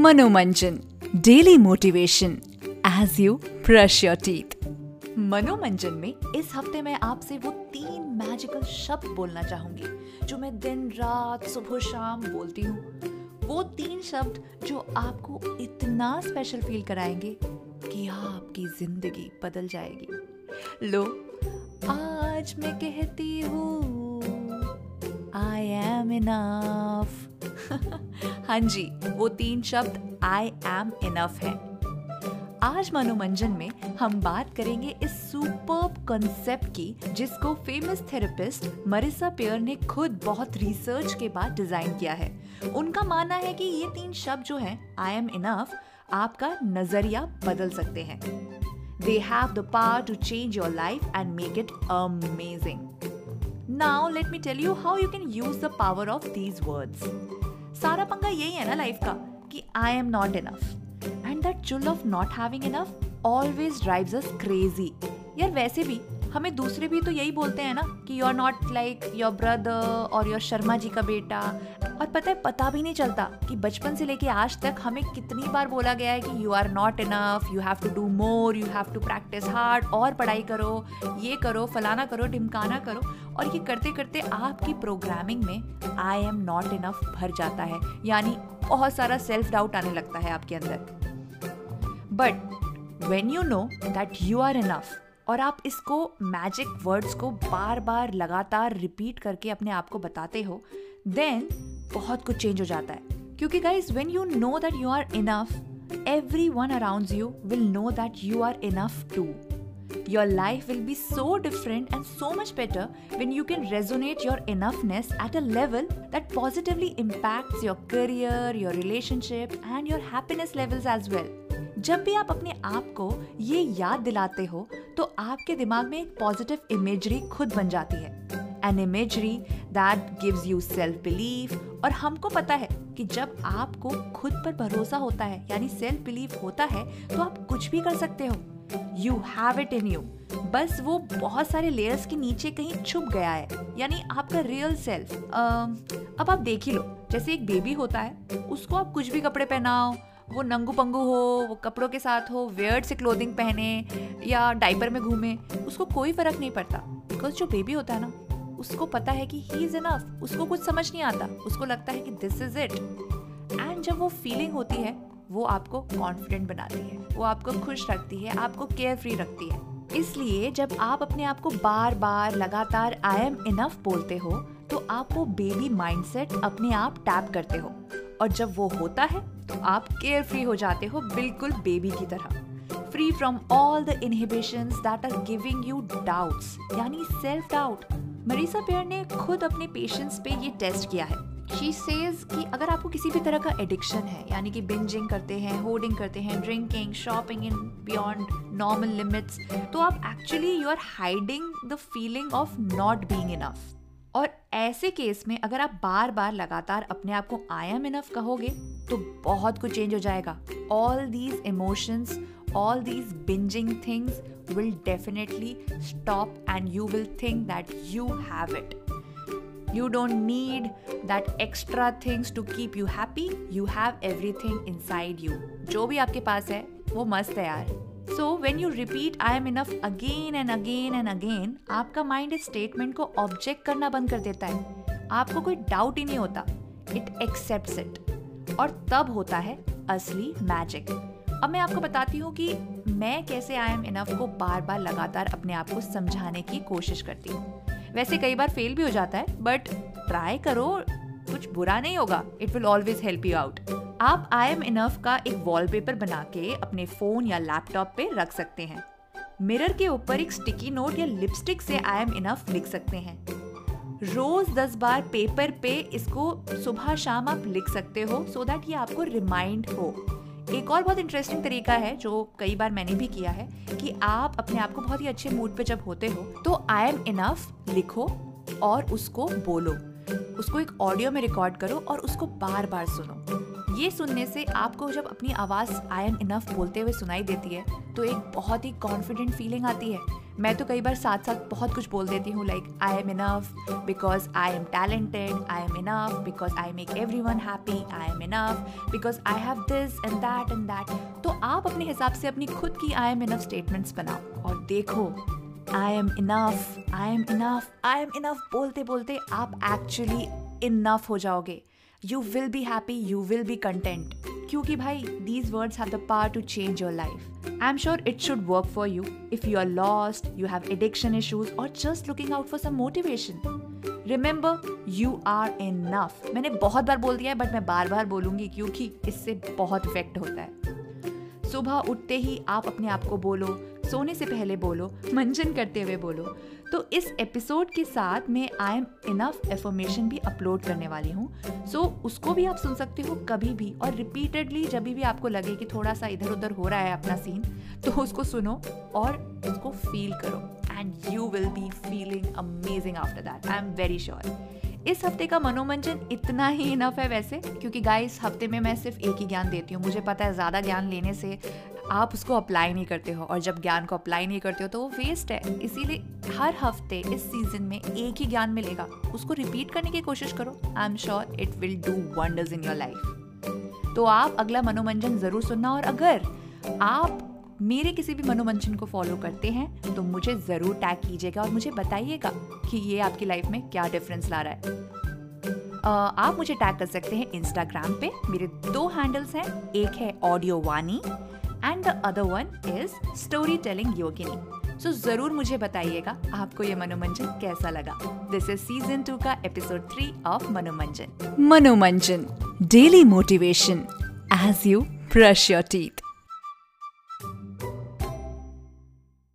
Manomanjan daily motivation as you brush your teeth Manomanjan में इस हफ़्ते मैं आपसे वो तीन मैजिकल शब्द बोलना चाहूँगी, जो मैं दिन, रात, सुबह, शाम बोलती हूँ। वो तीन शब्द जो आपको इतना स्पेशल फील कराएँगे कि आपकी ज़िंदगी बदल जाएगी। लो, आज मैं कहती हूँ आई एम इनफ हाँ जी, वो तीन शब्द आई एम इनफ है। आज मनोमंजन में हम बात करेंगे इस सुपर कॉन्सेप्ट की, जिसको फ़ेमस थेरेपिस्ट मरिसा पेयर ने खुद बहुत रिसर्च के बाद डिज़ाइन किया है। उनका मानना है कि ये तीन शब्द जो हैं आई एम इनफ आपका नज़रिया बदल सकते हैं। They have the power to change your life and make it amazing now let me tell you how you can use the power of these words सारा पंगा यही है ना लाइफ का, कि I am not enough and that चुल of not having enough always drives us crazy यार वैसे भी हमें दूसरे भी तो यही बोलते हैं ना कि you are not like your brother और योर शर्मा जी का बेटा। और पता है, पता भी नहीं चलता कि बचपन से लेके आज तक हमें कितनी बार बोला गया है कि you are not enough you have to do more you have to practice hard और पढ़ाई करो, ये करो, फलाना करो, ढिमकाना करो। और ये करते करते आपकी प्रोग्रामिंग में आई एम नॉट इनफ भर जाता है। यानी बहुत सारा सेल्फ डाउट आने लगता है आपके अंदर। But when you know that you are enough और आप इसको मैजिक वर्ड्स को बार बार लगातार रिपीट करके अपने आप को बताते हो देन बहुत कुछ चेंज हो जाता है। क्योंकि guys when you know that you are enough everyone around you will know that you are enough too your life will be so different and so much better when you can resonate your enoughness at a level that positively impact your career your relationship and your happiness levels as well जब भी आप अपने आप को ये याद दिलाते हो तो आपके दिमाग में एक पॉजिटिव इमेजरी खुद बन जाती है। An imagery that gives you self believe और हमको पता है कि जब आपको खुद पर भरोसा होता है, यानी सेल्फ बिलीव होता है तो आप कुछ भी कर सकते हो। You have it in you बस वो बहुत सारे लेयर्स के नीचे कहीं छुप गया है, यानी आपका रियल सेल्फ अब आप देख ही लो, जैसे एक बेबी होता है, उसको आप कुछ भी कपड़े पहनाओ वो नंगू पंगू हो, वो कपड़ों के साथ हो वेयर्ड से क्लोथिंग पहने या डाइपर में घूमे, उसको कोई फ़र्क नहीं पड़ता। बिकॉज़ जो बेबी होता है ना, उसको पता है कि ही इज़ इनफ उसको कुछ समझ नहीं आता, उसको लगता है कि दिस इज़ इट एंड जब वो फीलिंग होती है, वो आपको कॉन्फिडेंट बनाती है, वो आपको खुश रखती है, आपको केयर फ्री रखती है। इसलिए जब आप अपने आप को बार बार लगातार आई एम इनफ बोलते हो तो आप वो बेबी माइंडसेट अपने आप टैप करते हो। और जब वो होता है तो आप केयर फ्री हो जाते हो बिल्कुल बेबी की तरह। Free from all the inhibition that are giving you doubts यानी सेल्फ डाउट मरीसा पेयर ने खुद अपने पेशेंट्स पे ये टेस्ट किया है। शी सेज कि अगर आपको किसी भी तरह का एडिक्शन है, यानी कि बिंजिंग करते हैं होर्डिंग करते हैं drinking shopping in beyond normal limits तो आप actually you are hiding the feeling of not being enough और ऐसे केस में अगर आप बार बार लगातार अपने आप को आई एम इनफ कहोगे तो बहुत कुछ चेंज हो जाएगा। All these emotions all these binging things will definitely stop and you will think that you have it you don't need that extra things to keep you happy you have everything inside you जो भी आपके पास है, वो मस्त है यार। So when you repeat I am enough again and again and again आपका माइंड इस स्टेटमेंट को ऑब्जेक्ट करना बंद कर देता है। आपको कोई डाउट ही नहीं होता। इट एक्सेप्ट इट और तब होता है असली मैजिक अब मैं आपको बताती हूँ कि मैं कैसे आई एम इनफ को बार बार लगातार अपने आप को समझाने की कोशिश करती हूँ। वैसे कई बार फेल भी हो जाता है बट ट्राई करो, कुछ बुरा नहीं होगा। It will always help you out आप आई एम इनफ का एक वॉलपेपर बना के अपने फ़ोन या लैपटॉप पे रख सकते हैं। मिरर के ऊपर एक स्टिकी नोट या लिपस्टिक से आई एम इनफ लिख सकते हैं। रोज दस बार पेपर पे इसको सुबह शाम आप लिख सकते हो सो so दैट ये आपको रिमाइंड हो। एक और बहुत इंटरेस्टिंग तरीका है, जो कई बार मैंने भी किया है, कि आप अपने आप को बहुत ही अच्छे मूड पे जब होते हो तो आई एम इनफ लिखो और उसको बोलो। उसको एक ऑडियो में रिकॉर्ड करो और उसको बार बार सुनो। ये सुनने से आपको जब अपनी आवाज़ आई एम इनफ बोलते हुए सुनाई देती है तो एक बहुत ही कॉन्फिडेंट फीलिंग आती है। मैं तो कई बार साथ साथ बहुत कुछ बोल देती हूँ like I am enough because I am talented I am enough because I make everyone happy I am enough because I have this and that and that तो आप अपने हिसाब से अपनी खुद की आई एम इनफ स्टेटमेंट्स बनाओ और देखो I am enough I am enough I am enough बोलते बोलते आप एक्चुअली इनफ हो जाओगे। You will be happy you will be content क्योंकि भाई these words have the power to change your life I am sure it should work for you if you are lost you have addiction issues और just looking out for some motivation remember you are enough मैंने बहुत बार बोल दिया है but मैं बार बार बोलूँगी क्योंकि इससे बहुत इफ़ेक्ट होता है। सुबह उठते ही आप अपने आप को बोलो सोने से पहले बोलो मंजन करते हुए बोलो। तो इस एपिसोड के साथ मैं आई एम इनफ एफर्मेशन भी अपलोड करने वाली हूँ। सो so, उसको भी आप सुन सकते हो कभी भी और रिपीटेडली जब भी आपको लगे कि थोड़ा सा इधर उधर हो रहा है अपना सीन तो उसको सुनो और उसको फील करो। And you will be feeling amazing after that I am very sure इस हफ़्ते का मनोमंजन इतना ही इनफ है वैसे क्योंकि गाइस हफ़्ते में मैं सिर्फ़ एक ही ज्ञान देती हूँ। मुझे पता है ज़्यादा ज्ञान लेने से आप उसको अप्लाई नहीं करते हो और जब ज्ञान को अप्लाई नहीं करते हो तो वो वेस्ट है। इसीलिए हर हफ़्ते इस सीज़न में एक ही ज्ञान मिलेगा। उसको रिपीट करने की कोशिश करो। I am sure it will do wonders in your life तो आप अगला मनोमंजन ज़रूर सुनना और अगर आप मेरे किसी भी मनोरंजन को फॉलो करते हैं तो मुझे ज़रूर टैग कीजिएगा और मुझे बताइएगा कि ये आपकी लाइफ में क्या डिफरेंस ला रहा है। uh, आप मुझे टैग कर सकते हैं इंस्टाग्राम पे। मेरे दो हैंडल्स हैं। एक है audio Vaani and the other one is storytelling Yogini so ज़रूर मुझे बताइएगा आपको ये मनोमंजन कैसा लगा। दिस इज़ सीज़न टू का episode three of Manomanjan. Manomanjan daily motivation as you brush your teeth